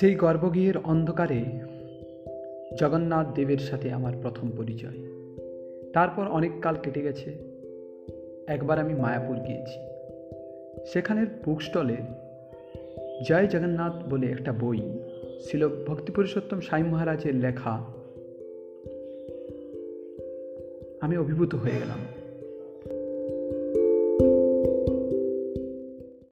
সেই গর্ভগৃহের অন্ধকারে জগন্নাথ দেবের সাথে আমার প্রথম পরিচয়। তারপর অনেক কাল কেটে গেছে। একবার আমি মায়াপুর গিয়েছি। সেখানের বুক স্টলে জয় জগন্নাথ বলে একটা বই ছিল ভক্তিপুরুষোত্তম সাই মহারাজের লেখা। আমি অভিভূত হয়ে গেলাম।